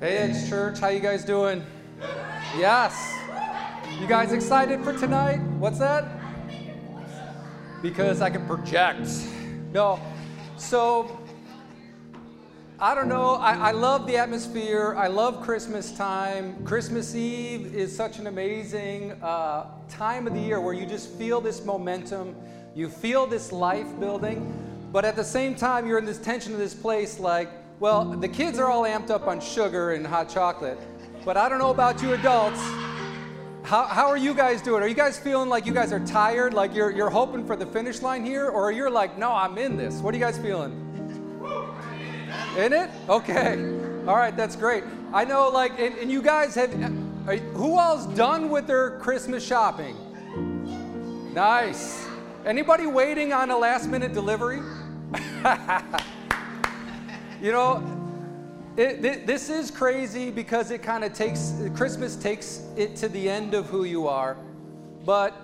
Hey, Edge Church, how you guys doing? Yes. You guys excited for tonight? What's that? Because I can project. No. So, I don't know. I, I, love the atmosphere. I love Christmas time. Christmas Eve is such an amazing uh, time of the year where you just feel this momentum. You feel this life building. But at the same time, you're in this tension of this place like, well, the kids are all amped up on sugar and hot chocolate. But I don't know about you adults. How, how are you guys doing? Are you guys feeling like you guys are tired, like you're, you're hoping for the finish line here? Or you're like, no, I'm in this? What are you guys feeling? In it? Okay. All right, that's great. I know, like, and, and you guys have, uh, who all's done with their Christmas shopping? Nice. Anybody waiting on a last minute delivery? You know, it, it, this is crazy because it kind of takes, Christmas takes it to the end of who you are. But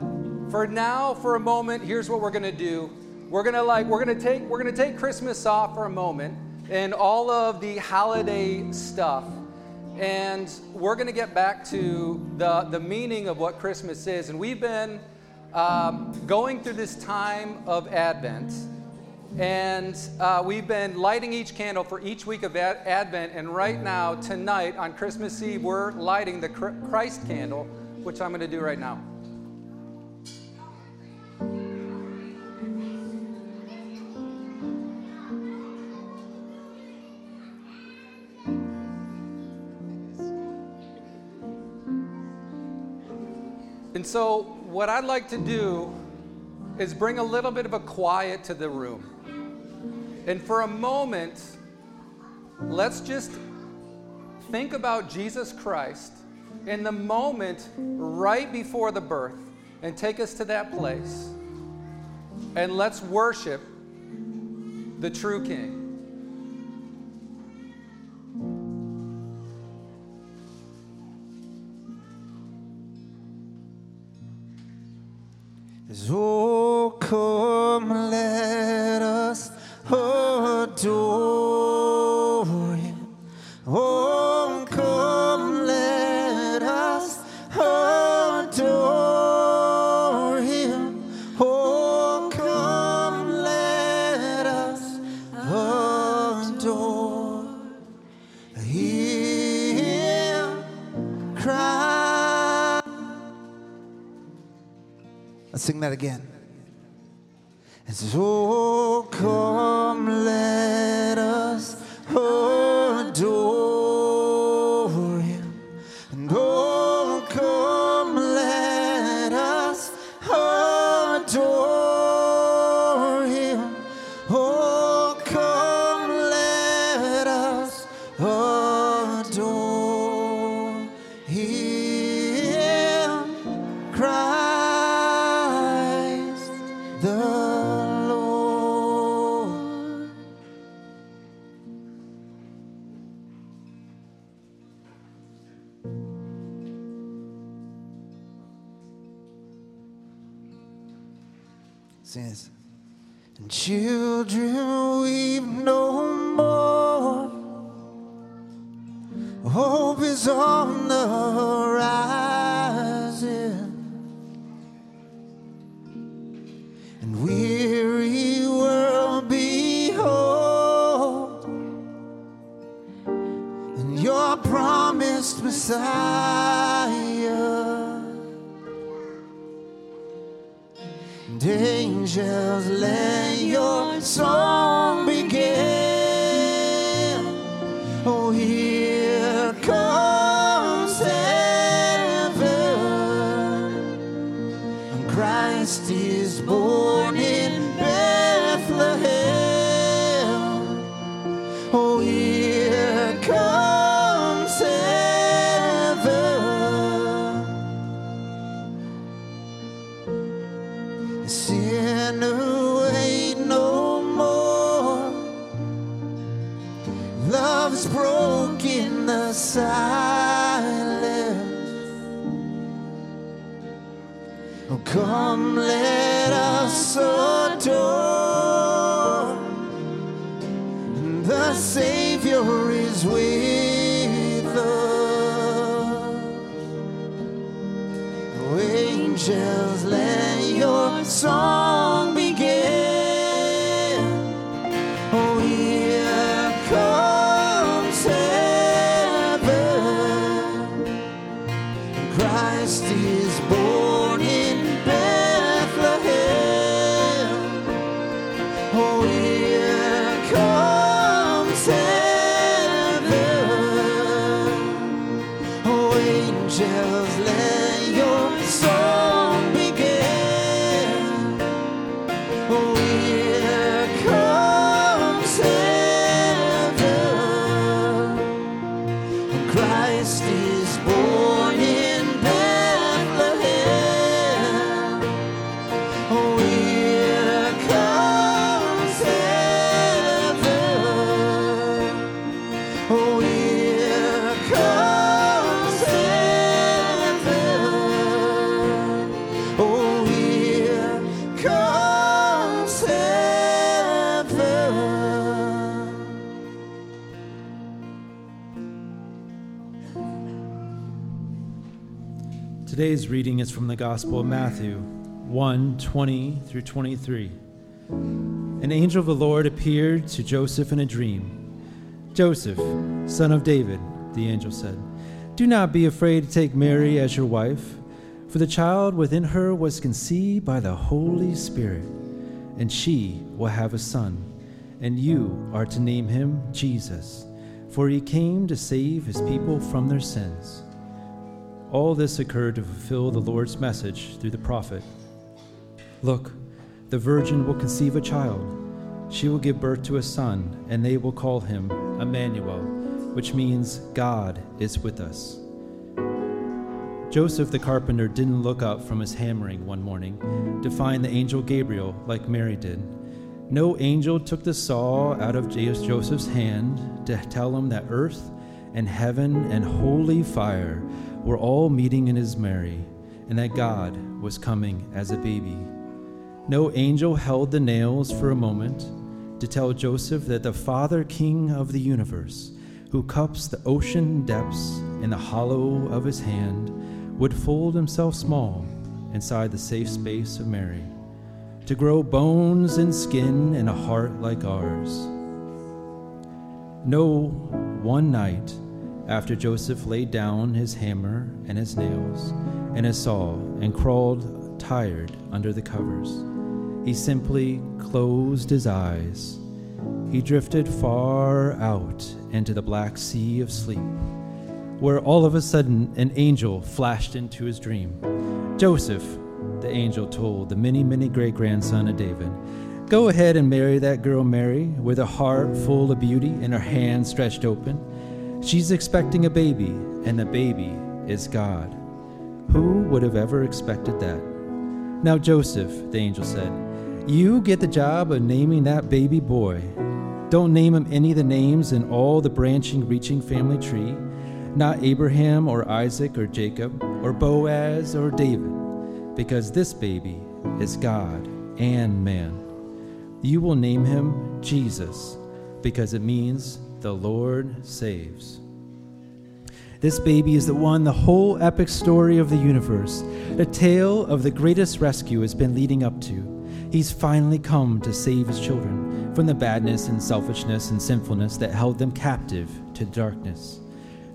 for now, for a moment, here's what we're going to do. We're going to like, we're going to take, we're going to take Christmas off for a moment and all of the holiday stuff. And we're going to get back to the, the meaning of what Christmas is. And we've been um, going through this time of Advent. And uh, we've been lighting each candle for each week of Ad- Advent. And right now, tonight, on Christmas Eve, we're lighting the Christ candle, which I'm going to do right now. And so, what I'd like to do is bring a little bit of a quiet to the room. And for a moment, let's just think about Jesus Christ in the moment right before the birth and take us to that place. And let's worship the true King. Sing that again. And says, oh, angels, let your song Reading is from the Gospel of Matthew 1 20 through 23. An angel of the Lord appeared to Joseph in a dream. Joseph, son of David, the angel said, do not be afraid to take Mary as your wife, for the child within her was conceived by the Holy Spirit, and she will have a son, and you are to name him Jesus, for he came to save his people from their sins. All this occurred to fulfill the Lord's message through the prophet. Look, the virgin will conceive a child. She will give birth to a son, and they will call him Emmanuel, which means God is with us. Joseph the carpenter didn't look up from his hammering one morning to find the angel Gabriel like Mary did. No angel took the saw out of Joseph's hand to tell him that earth and heaven and holy fire were all meeting in his Mary, and that God was coming as a baby. No angel held the nails for a moment to tell Joseph that the Father King of the universe, who cups the ocean depths in the hollow of his hand, would fold himself small inside the safe space of Mary, to grow bones and skin and a heart like ours. No, one night, after Joseph laid down his hammer and his nails and his saw and crawled tired under the covers, he simply closed his eyes. He drifted far out into the black sea of sleep, where all of a sudden an angel flashed into his dream. Joseph, the angel told the many, many great grandson of David, Go ahead and marry that girl Mary with a heart full of beauty and her hands stretched open. She's expecting a baby, and the baby is God. Who would have ever expected that? Now, Joseph, the angel said, you get the job of naming that baby boy. Don't name him any of the names in all the branching, reaching family tree, not Abraham or Isaac or Jacob or Boaz or David, because this baby is God and man. You will name him Jesus, because it means the Lord saves. This baby is the one the whole epic story of the universe, the tale of the greatest rescue has been leading up to. He's finally come to save his children from the badness and selfishness and sinfulness that held them captive to darkness.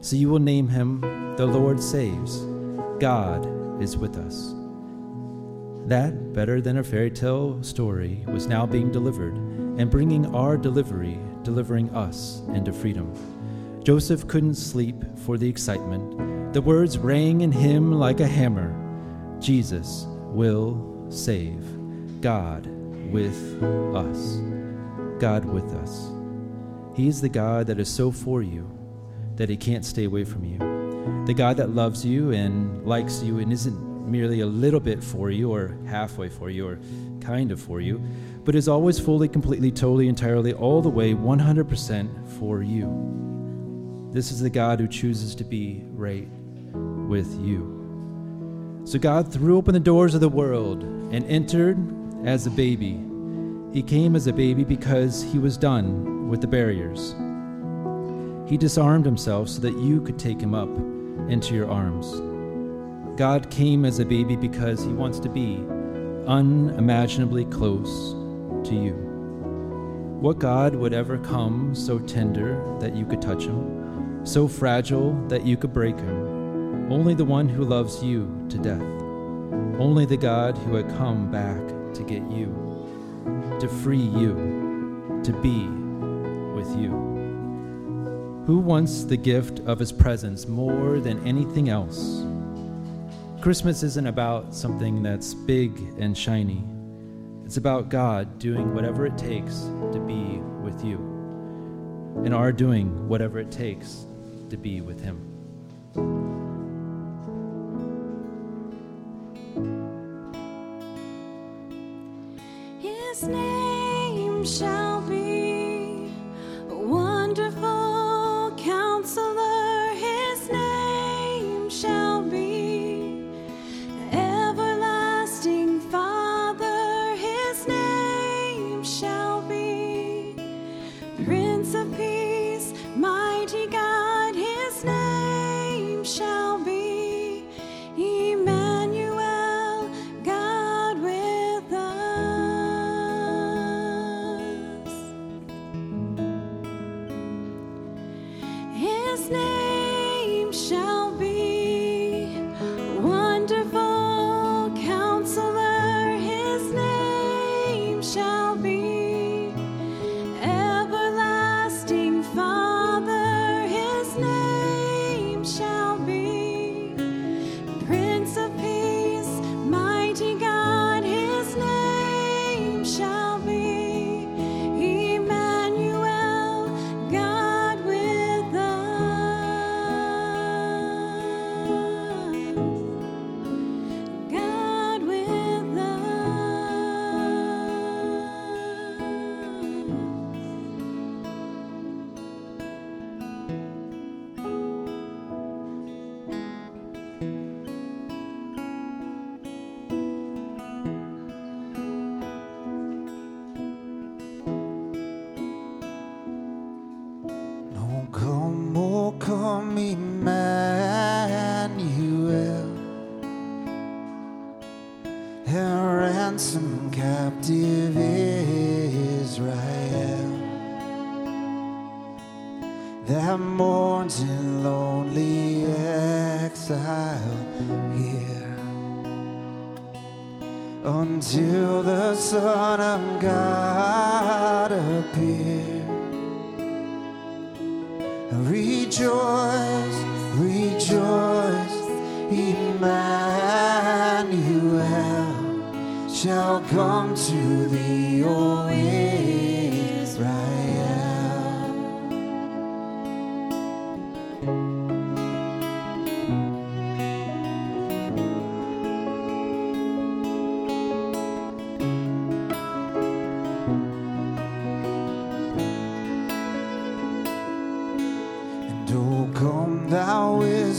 So you will name him the Lord saves. God is with us. That, better than a fairy tale story, was now being delivered and bringing our delivery, delivering us into freedom. Joseph couldn't sleep for the excitement. The words rang in him like a hammer Jesus will save. God with us. God with us. He is the God that is so for you that he can't stay away from you. The God that loves you and likes you and isn't merely a little bit for you or halfway for you or kind of for you, but is always fully, completely, totally, entirely, all the way 100% for you. This is the God who chooses to be right with you. So God threw open the doors of the world and entered as a baby. He came as a baby because he was done with the barriers. He disarmed himself so that you could take him up into your arms. God came as a baby because he wants to be unimaginably close to you. What God would ever come so tender that you could touch him? so fragile that you could break him, only the one who loves you to death, only the God who had come back to get you, to free you, to be with you. Who wants the gift of his presence more than anything else? Christmas isn't about something that's big and shiny. It's about God doing whatever it takes to be with you, and our doing whatever it takes to be with Him. His name shall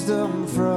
wisdom from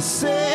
say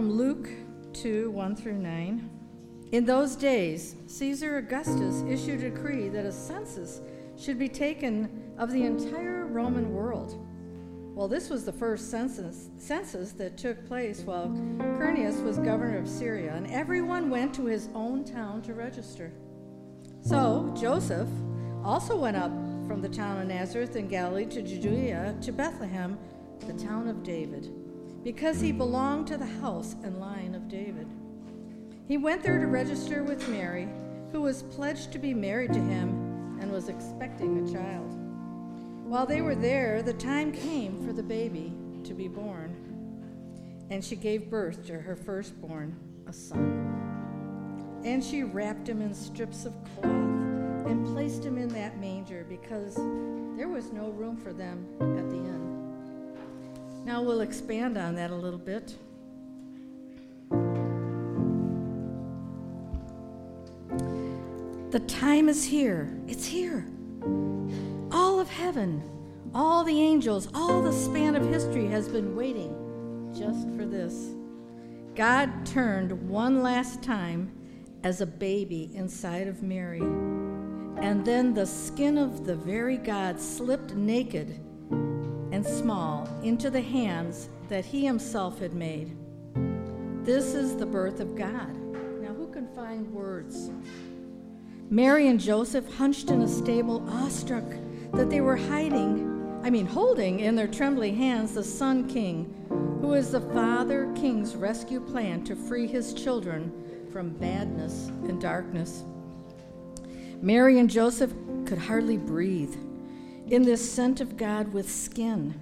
from Luke 2 1 through 9. In those days, Caesar Augustus issued a decree that a census should be taken of the entire Roman world. Well, this was the first census, census that took place while Quirinius was governor of Syria, and everyone went to his own town to register. So Joseph also went up from the town of Nazareth in Galilee to Judea to Bethlehem, the town of David, because he belonged to the house and line of David. He went there to register with Mary, who was pledged to be married to him and was expecting a child. While they were there, the time came for the baby to be born, and she gave birth to her firstborn, a son. And she wrapped him in strips of cloth and placed him in that manger because there was no room for them at the inn. Now we'll expand on that a little bit. The time is here. It's here. All of heaven, all the angels, all the span of history has been waiting just for this. God turned one last time as a baby inside of Mary. And then the skin of the very God slipped naked and small into the hands that he himself had made. This is the birth of God. Now, who can find words? Mary and Joseph hunched in a stable, awestruck that they were hiding, I mean, holding in their trembling hands the Son King, who is the Father King's rescue plan to free his children from badness and darkness. Mary and Joseph could hardly breathe in this scent of God with skin.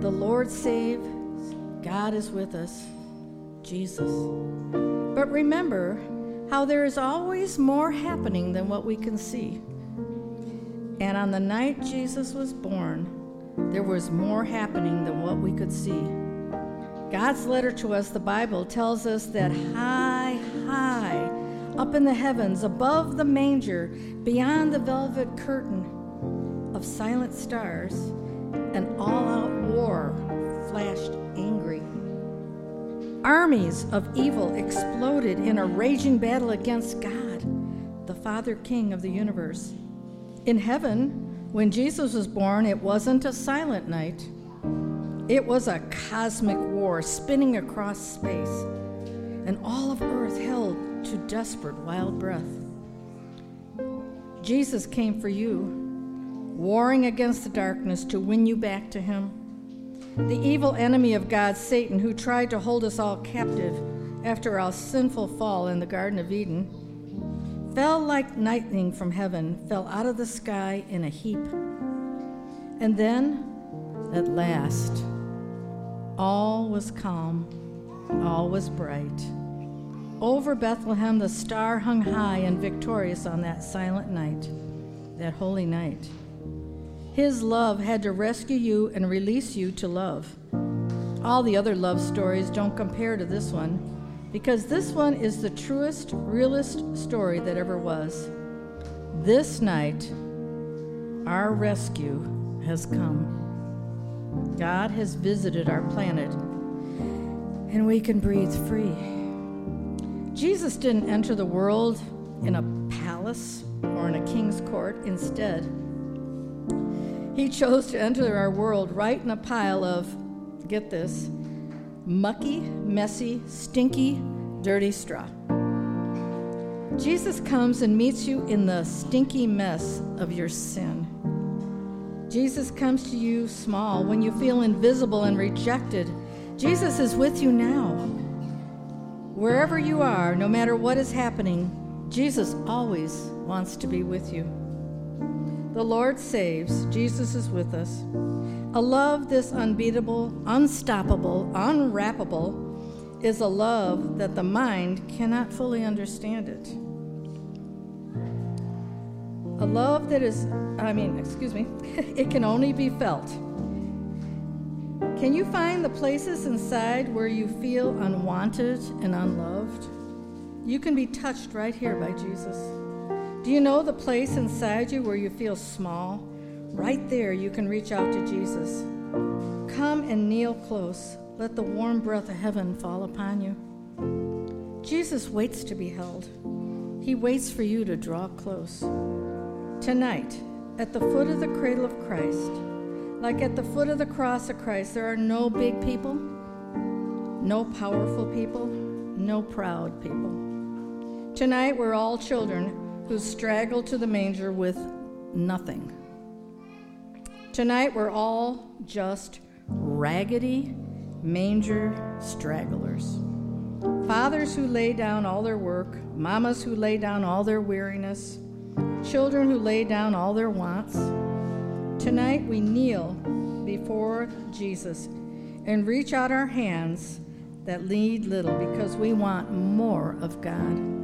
The Lord saves, God is with us, Jesus. But remember how there is always more happening than what we can see. And on the night Jesus was born, there was more happening than what we could see. God's letter to us, the Bible, tells us that high, high, up in the heavens, above the manger, beyond the velvet curtain of silent stars, an all out war flashed angry. Armies of evil exploded in a raging battle against God, the Father King of the universe. In heaven, when Jesus was born, it wasn't a silent night. It was a cosmic war spinning across space, and all of earth held to desperate wild breath. Jesus came for you, warring against the darkness to win you back to Him. The evil enemy of God, Satan, who tried to hold us all captive after our sinful fall in the Garden of Eden, fell like lightning from heaven, fell out of the sky in a heap. And then, at last, all was calm, all was bright, Over Bethlehem, the star hung high and victorious on that silent night, that holy night. His love had to rescue you and release you to love. All the other love stories don't compare to this one because this one is the truest, realest story that ever was. This night, our rescue has come. God has visited our planet, and we can breathe free. Jesus didn't enter the world in a palace or in a king's court. Instead, he chose to enter our world right in a pile of, get this, mucky, messy, stinky, dirty straw. Jesus comes and meets you in the stinky mess of your sin. Jesus comes to you small when you feel invisible and rejected. Jesus is with you now. Wherever you are, no matter what is happening, Jesus always wants to be with you. The Lord saves, Jesus is with us. A love this unbeatable, unstoppable, unwrappable is a love that the mind cannot fully understand it. A love that is, I mean, excuse me, it can only be felt. Can you find the places inside where you feel unwanted and unloved? You can be touched right here by Jesus. Do you know the place inside you where you feel small? Right there, you can reach out to Jesus. Come and kneel close. Let the warm breath of heaven fall upon you. Jesus waits to be held. He waits for you to draw close. Tonight, at the foot of the cradle of Christ, like at the foot of the cross of Christ, there are no big people, no powerful people, no proud people. Tonight, we're all children who straggle to the manger with nothing. Tonight, we're all just raggedy manger stragglers. Fathers who lay down all their work, mamas who lay down all their weariness, children who lay down all their wants. Tonight, we kneel before Jesus and reach out our hands that lead little because we want more of God.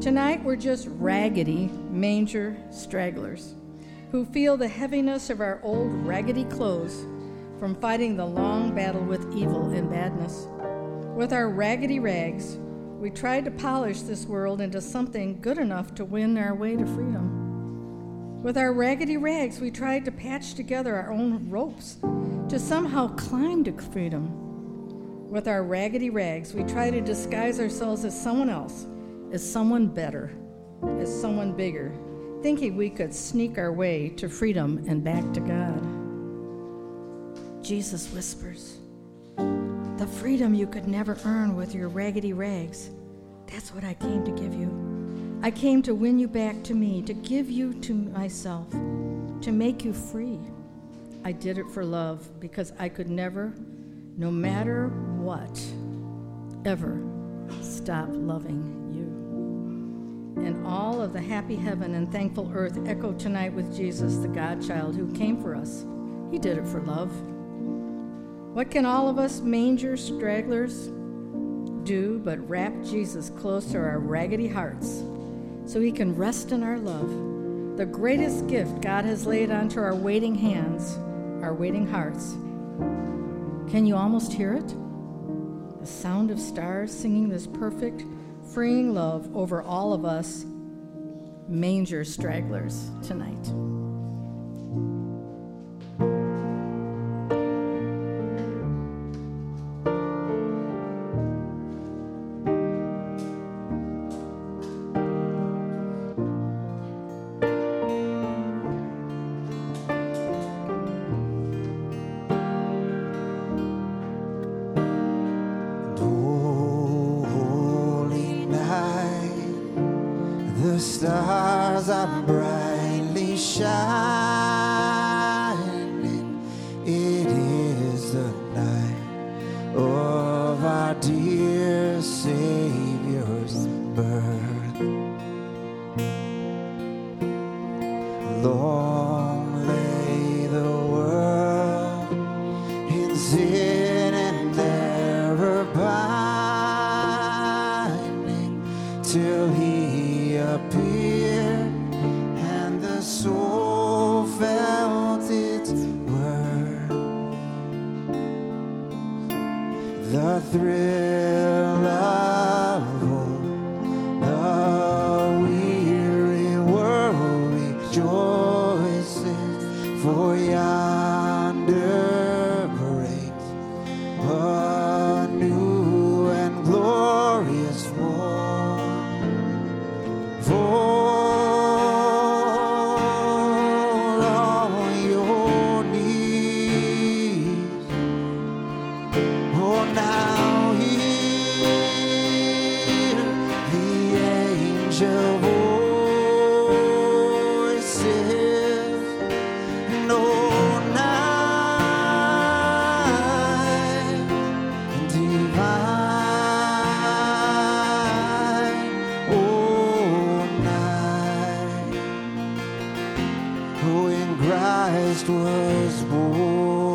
Tonight, we're just raggedy manger stragglers who feel the heaviness of our old raggedy clothes from fighting the long battle with evil and badness. With our raggedy rags, we tried to polish this world into something good enough to win our way to freedom. With our raggedy rags, we tried to patch together our own ropes to somehow climb to freedom. With our raggedy rags, we try to disguise ourselves as someone else, as someone better, as someone bigger, thinking we could sneak our way to freedom and back to God. Jesus whispers, The freedom you could never earn with your raggedy rags, that's what I came to give you. I came to win you back to me, to give you to myself, to make you free. I did it for love because I could never, no matter what, ever stop loving. And all of the happy heaven and thankful earth echo tonight with Jesus, the God child who came for us. He did it for love. What can all of us manger stragglers do but wrap Jesus close to our raggedy hearts so he can rest in our love? The greatest gift God has laid onto our waiting hands, our waiting hearts. Can you almost hear it? The sound of stars singing this perfect, freeing love over all of us manger stragglers tonight. Stars Christ was born.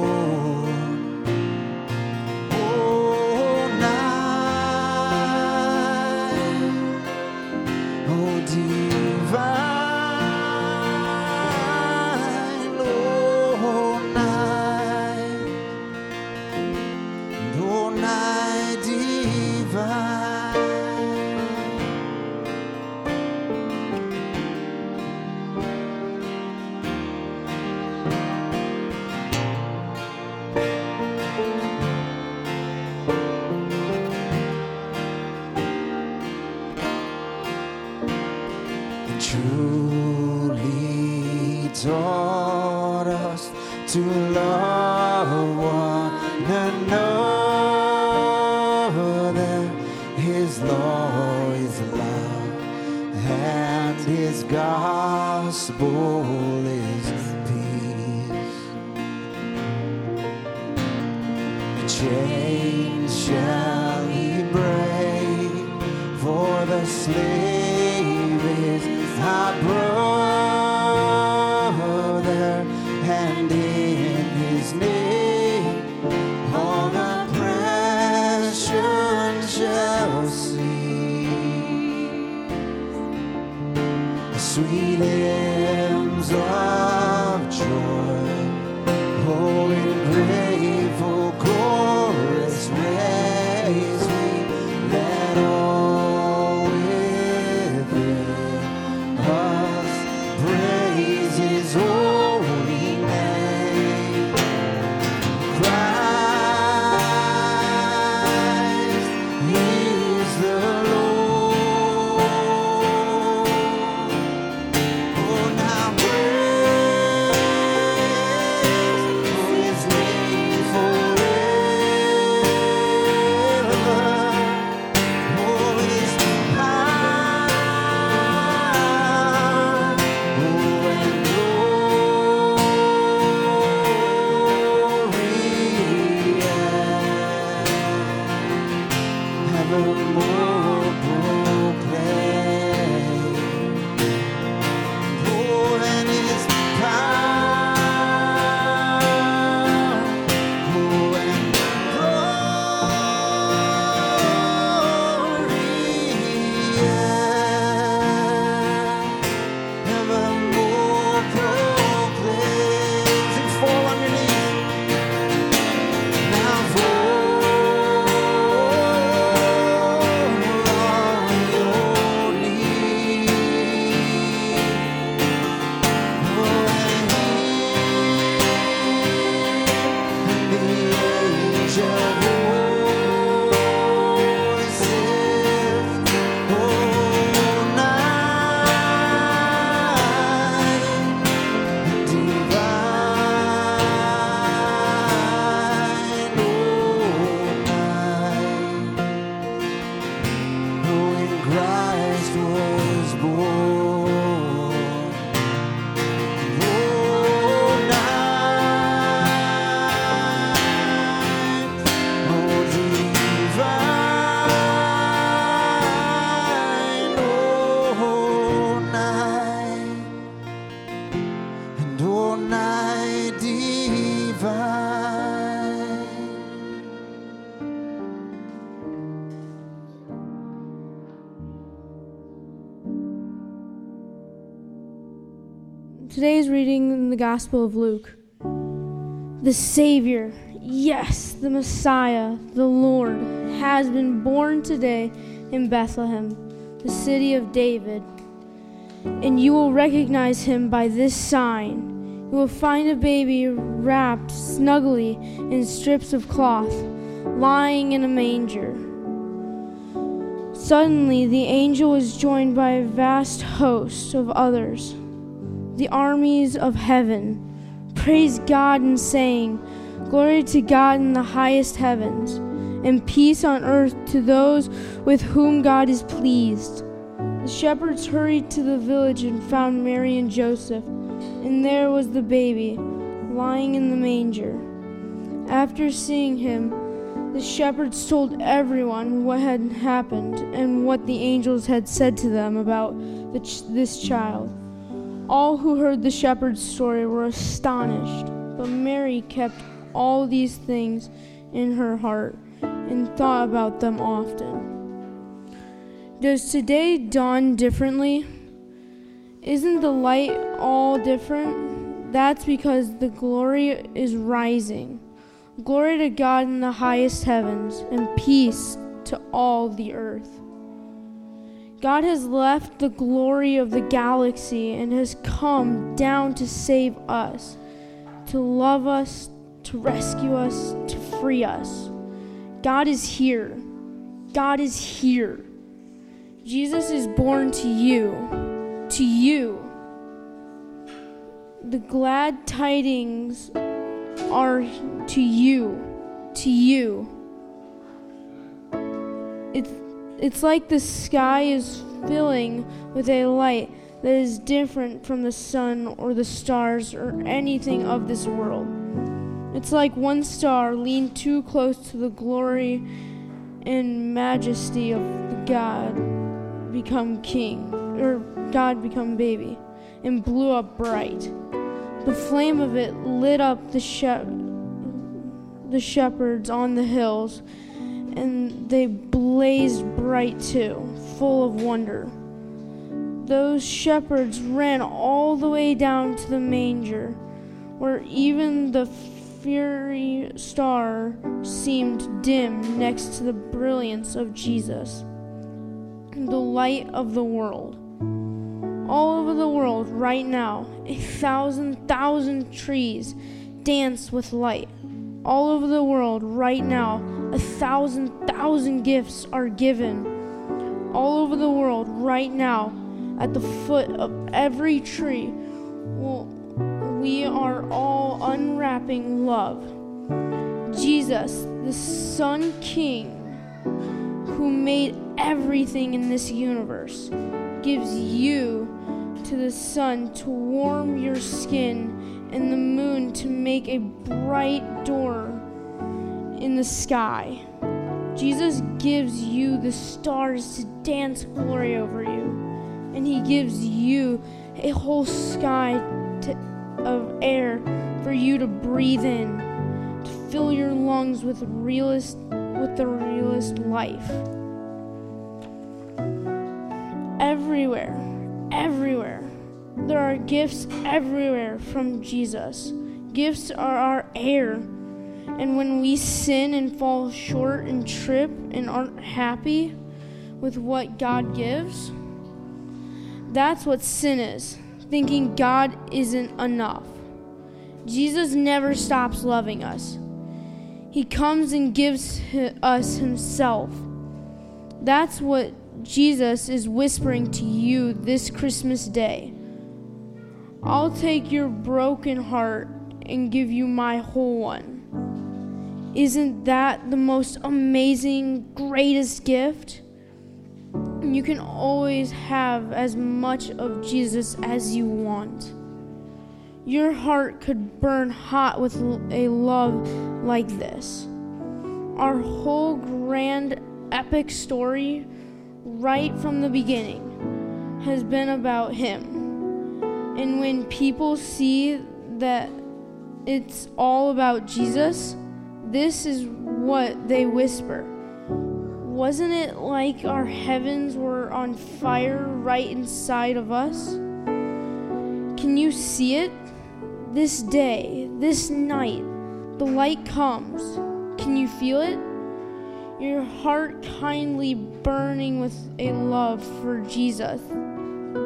Gospel of Luke. The Savior, yes, the Messiah, the Lord, has been born today in Bethlehem, the city of David. And you will recognize him by this sign. You will find a baby wrapped snugly in strips of cloth, lying in a manger. Suddenly, the angel was joined by a vast host of others the armies of heaven praise God and saying, Glory to God in the highest heavens, and peace on earth to those with whom God is pleased. The shepherds hurried to the village and found Mary and Joseph, and there was the baby lying in the manger. After seeing him, the shepherds told everyone what had happened and what the angels had said to them about ch- this child. All who heard the shepherd's story were astonished, but Mary kept all these things in her heart and thought about them often. Does today dawn differently? Isn't the light all different? That's because the glory is rising. Glory to God in the highest heavens, and peace to all the earth. God has left the glory of the galaxy and has come down to save us, to love us, to rescue us, to free us. God is here. God is here. Jesus is born to you. To you. The glad tidings are to you. To you. It's, it's like the sky is filling with a light that is different from the sun or the stars or anything of this world. It's like one star leaned too close to the glory and majesty of God become king, or God become baby, and blew up bright. The flame of it lit up the, the shepherds on the hills, and they blazed bright too, full of wonder. Those shepherds ran all the way down to the manger, where even the fiery star seemed dim next to the brilliance of Jesus, the light of the world. All over the world, right now, a thousand thousand trees dance with light. All over the world, right now, a thousand thousand gifts are given. All over the world, right now, at the foot of every tree, well, we are all unwrapping love. Jesus, the Son King, who made everything in this universe, gives you to the sun to warm your skin and the moon to make a bright door in the sky. Jesus gives you the stars to dance glory over you, and He gives you a whole sky to, of air for you to breathe in, to fill your lungs with realist with the realist life. Everywhere, everywhere, there are gifts everywhere from Jesus. Gifts are our air. And when we sin and fall short and trip and aren't happy with what God gives, that's what sin is thinking God isn't enough. Jesus never stops loving us. He comes and gives us Himself. That's what Jesus is whispering to you this Christmas day. I'll take your broken heart and give you my whole one. Isn't that the most amazing, greatest gift? You can always have as much of Jesus as you want. Your heart could burn hot with a love like this. Our whole grand epic story, right from the beginning, has been about Him. And when people see that it's all about Jesus, this is what they whisper. Wasn't it like our heavens were on fire right inside of us? Can you see it? This day, this night, the light comes. Can you feel it? Your heart kindly burning with a love for Jesus.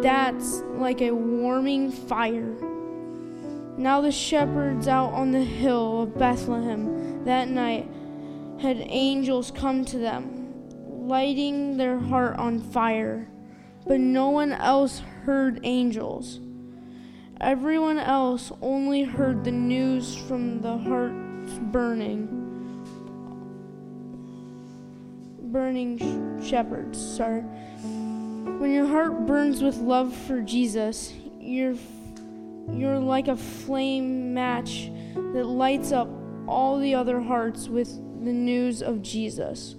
That's like a warming fire. Now the shepherds out on the hill of Bethlehem that night had angels come to them, lighting their heart on fire. But no one else heard angels. Everyone else only heard the news from the hearts burning. Burning sh- shepherds, sorry. When your heart burns with love for Jesus, you're you're like a flame match that lights up all the other hearts with the news of Jesus.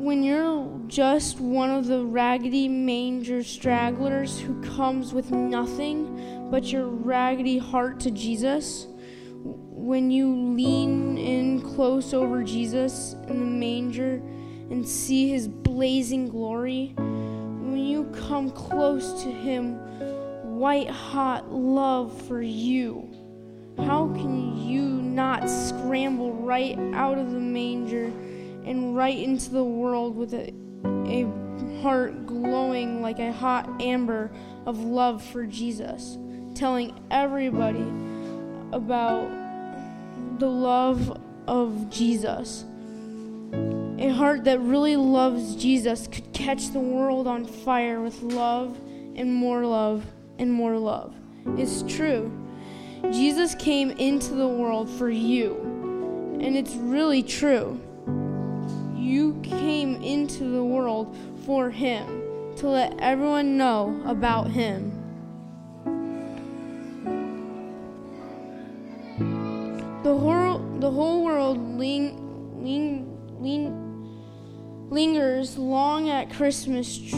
when you're just one of the raggedy manger stragglers who comes with nothing but your raggedy heart to Jesus, when you lean in close over Jesus in the manger and see his blazing glory, when you come close to him, white hot love for you, how can you not scramble right out of the manger and right into the world with a, a heart glowing like a hot amber of love for Jesus, telling everybody about the love of Jesus? A heart that really loves Jesus could catch the world on fire with love and more love and more love. It's true. Jesus came into the world for you, and it's really true. You came into the world for Him, to let everyone know about Him. The whole, the whole world ling, ling, ling, lingers long at Christmas tr-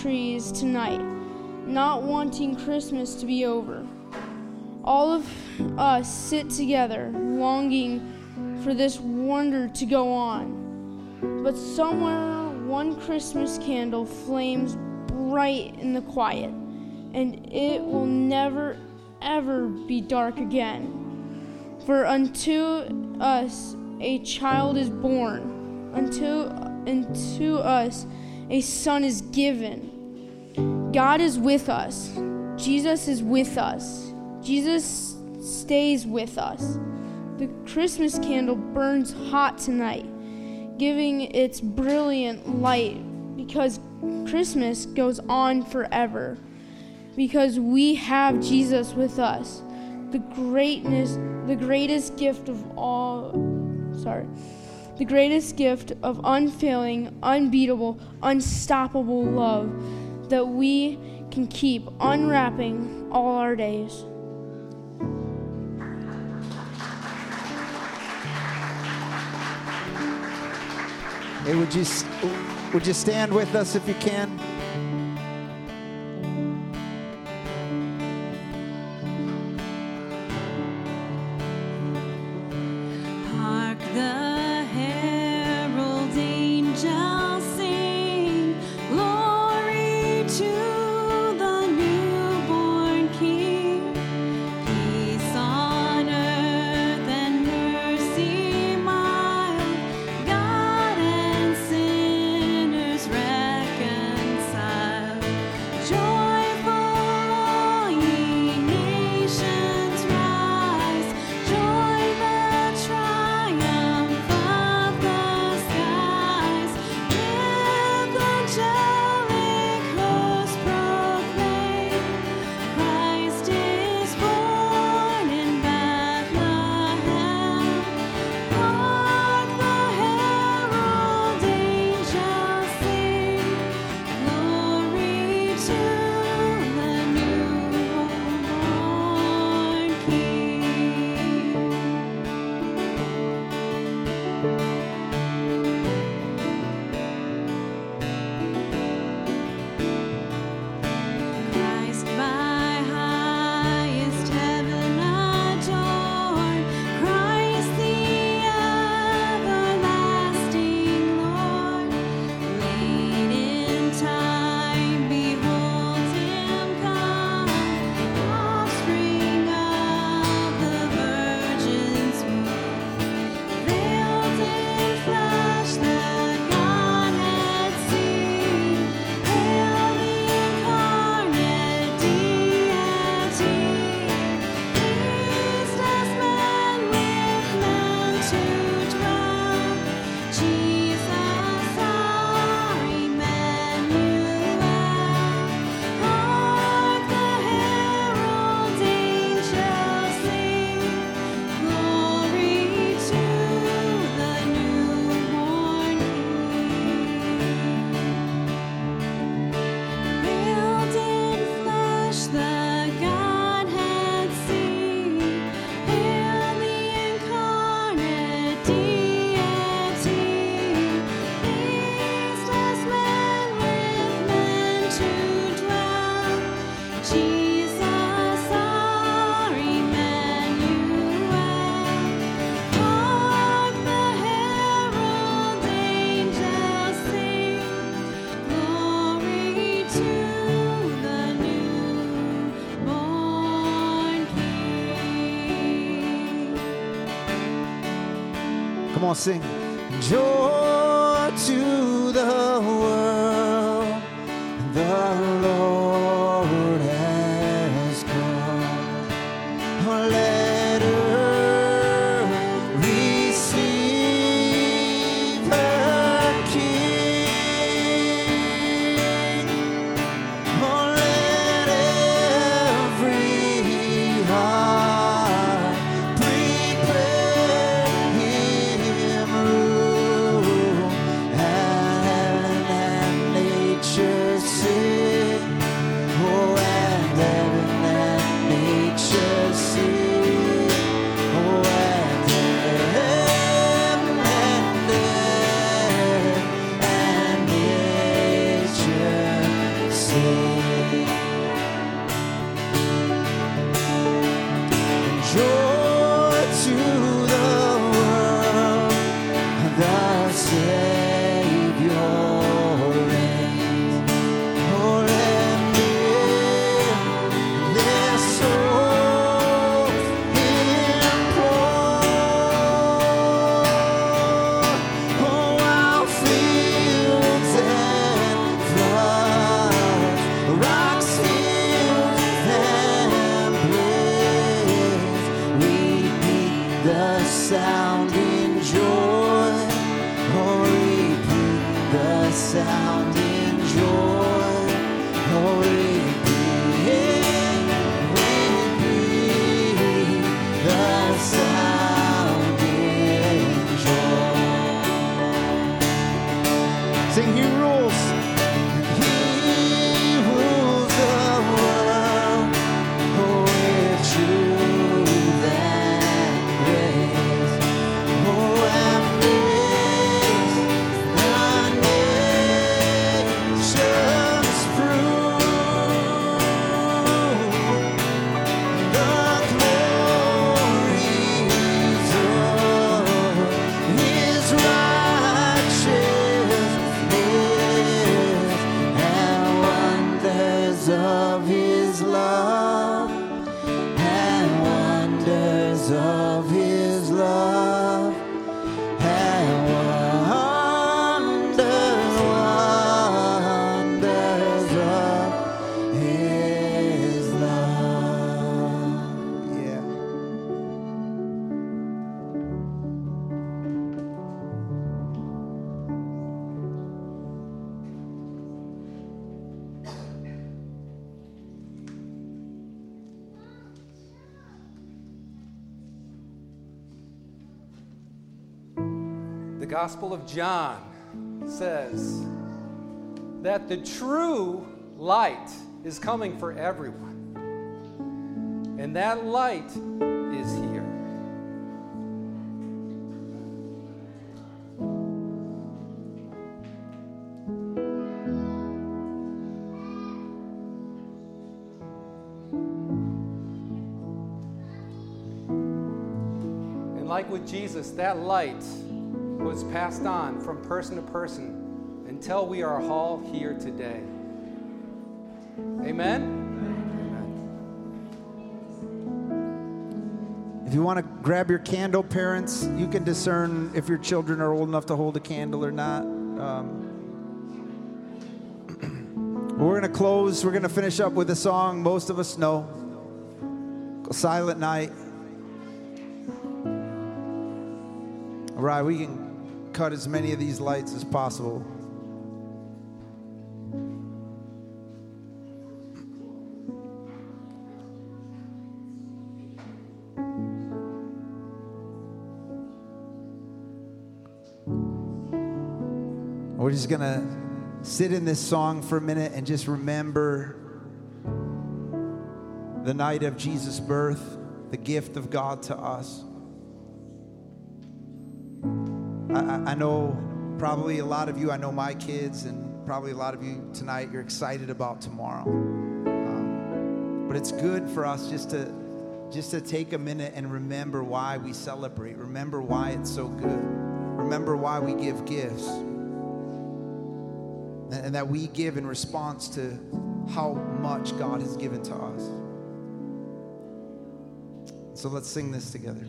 trees tonight, not wanting Christmas to be over. All of us sit together, longing for this wonder to go on. But somewhere, one Christmas candle flames bright in the quiet, and it will never, ever be dark again. For unto us a child is born, unto, unto us a son is given. God is with us, Jesus is with us, Jesus stays with us. The Christmas candle burns hot tonight, giving its brilliant light because Christmas goes on forever. Because we have Jesus with us, the greatness, the greatest gift of all, sorry, the greatest gift of unfailing, unbeatable, unstoppable love that we can keep unwrapping all our days. Hey, would you would you stand with us if you can? On, sing. Joy to the the sounding joy. Oh, repeat the sounding Gospel of John says that the true light is coming for everyone. And that light is here. And like with Jesus, that light was passed on from person to person until we are all here today. Amen? If you want to grab your candle, parents, you can discern if your children are old enough to hold a candle or not. Um, we're going to close. We're going to finish up with a song most of us know Silent Night. All right, we can cut as many of these lights as possible. We're just going to sit in this song for a minute and just remember the night of Jesus' birth, the gift of God to us. I- I know probably a lot of you, I know my kids, and probably a lot of you tonight, you're excited about tomorrow. Um, but it's good for us just to just to take a minute and remember why we celebrate. Remember why it's so good. Remember why we give gifts. And, and that we give in response to how much God has given to us. So let's sing this together.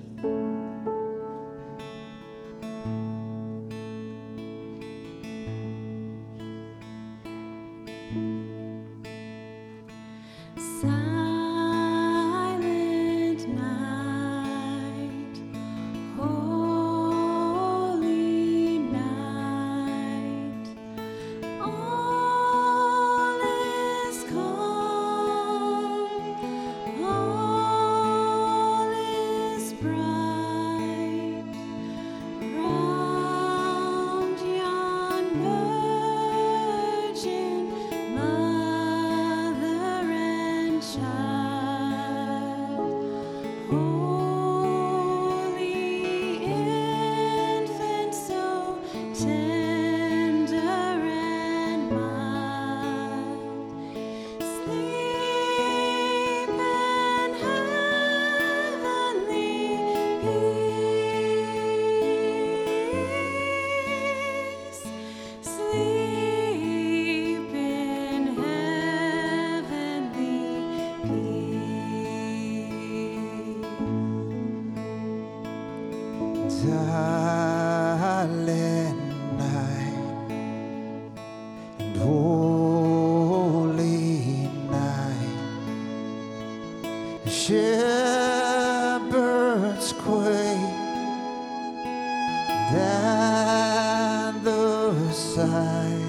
The sight.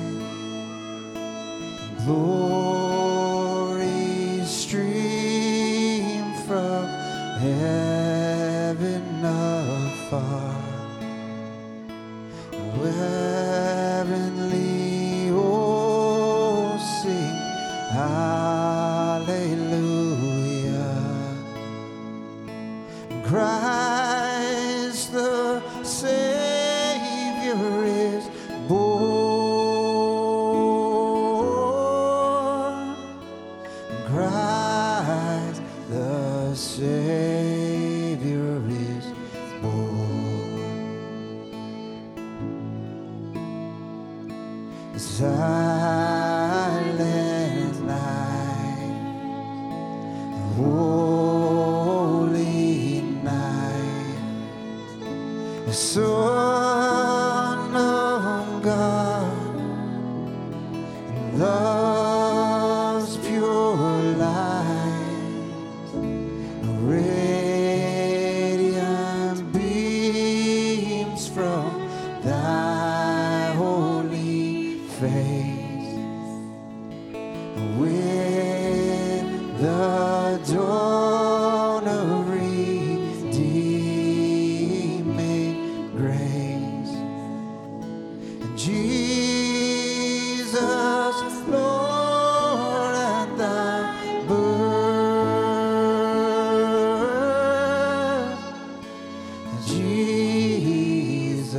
Jesus,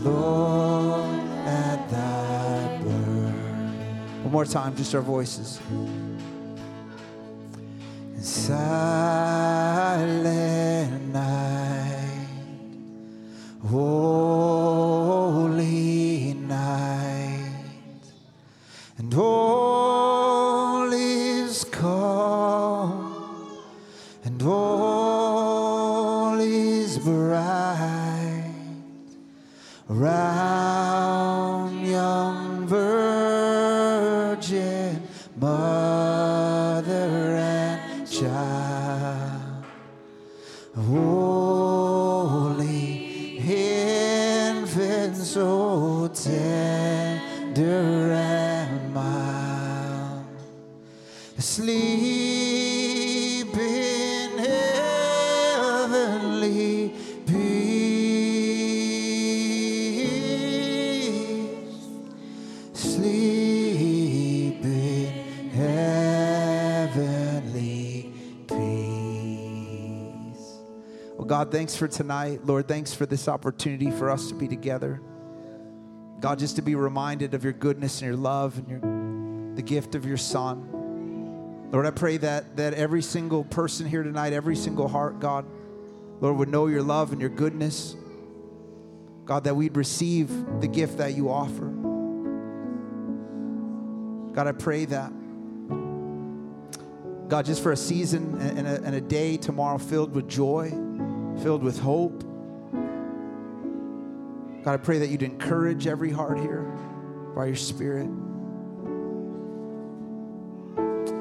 Lord, at thy birth. One more time, just our voices. Silent God, thanks for tonight. Lord, thanks for this opportunity for us to be together. God, just to be reminded of your goodness and your love and your, the gift of your Son. Lord, I pray that, that every single person here tonight, every single heart, God, Lord, would know your love and your goodness. God, that we'd receive the gift that you offer. God, I pray that. God, just for a season and a, and a day tomorrow filled with joy, filled with hope. God, I pray that you'd encourage every heart here by your Spirit.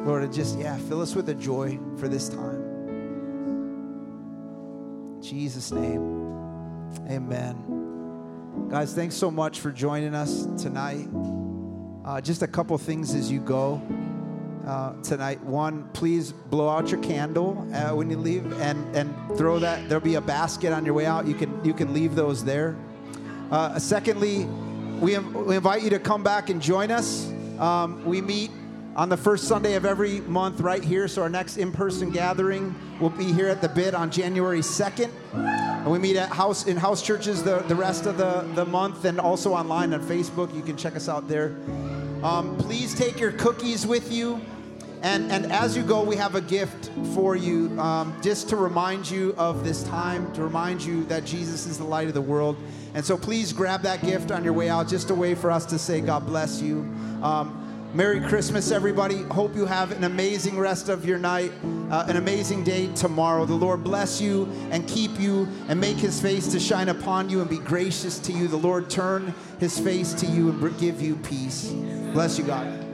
Lord, just, yeah, fill us with a joy for this time. In Jesus' name, amen. Guys, thanks so much for joining us tonight. Uh, just a couple things as you go uh, tonight. One, please blow out your candle uh, when you leave, and and throw that. There'll be a basket on your way out. You can you can leave those there. Uh, secondly, we, we invite you to come back and join us. Um, we meet on the first Sunday of every month right here. So our next in-person gathering will be here at the bid on January 2nd. And we meet at house in house churches the, the rest of the, the month and also online on Facebook. You can check us out there. Um, please take your cookies with you. And, and as you go, we have a gift for you um, just to remind you of this time, to remind you that Jesus is the light of the world. And so please grab that gift on your way out, just a way for us to say, God bless you. Um, Merry Christmas, everybody. Hope you have an amazing rest of your night, uh, an amazing day tomorrow. The Lord bless you and keep you and make his face to shine upon you and be gracious to you. The Lord turn his face to you and give you peace. Bless you, God.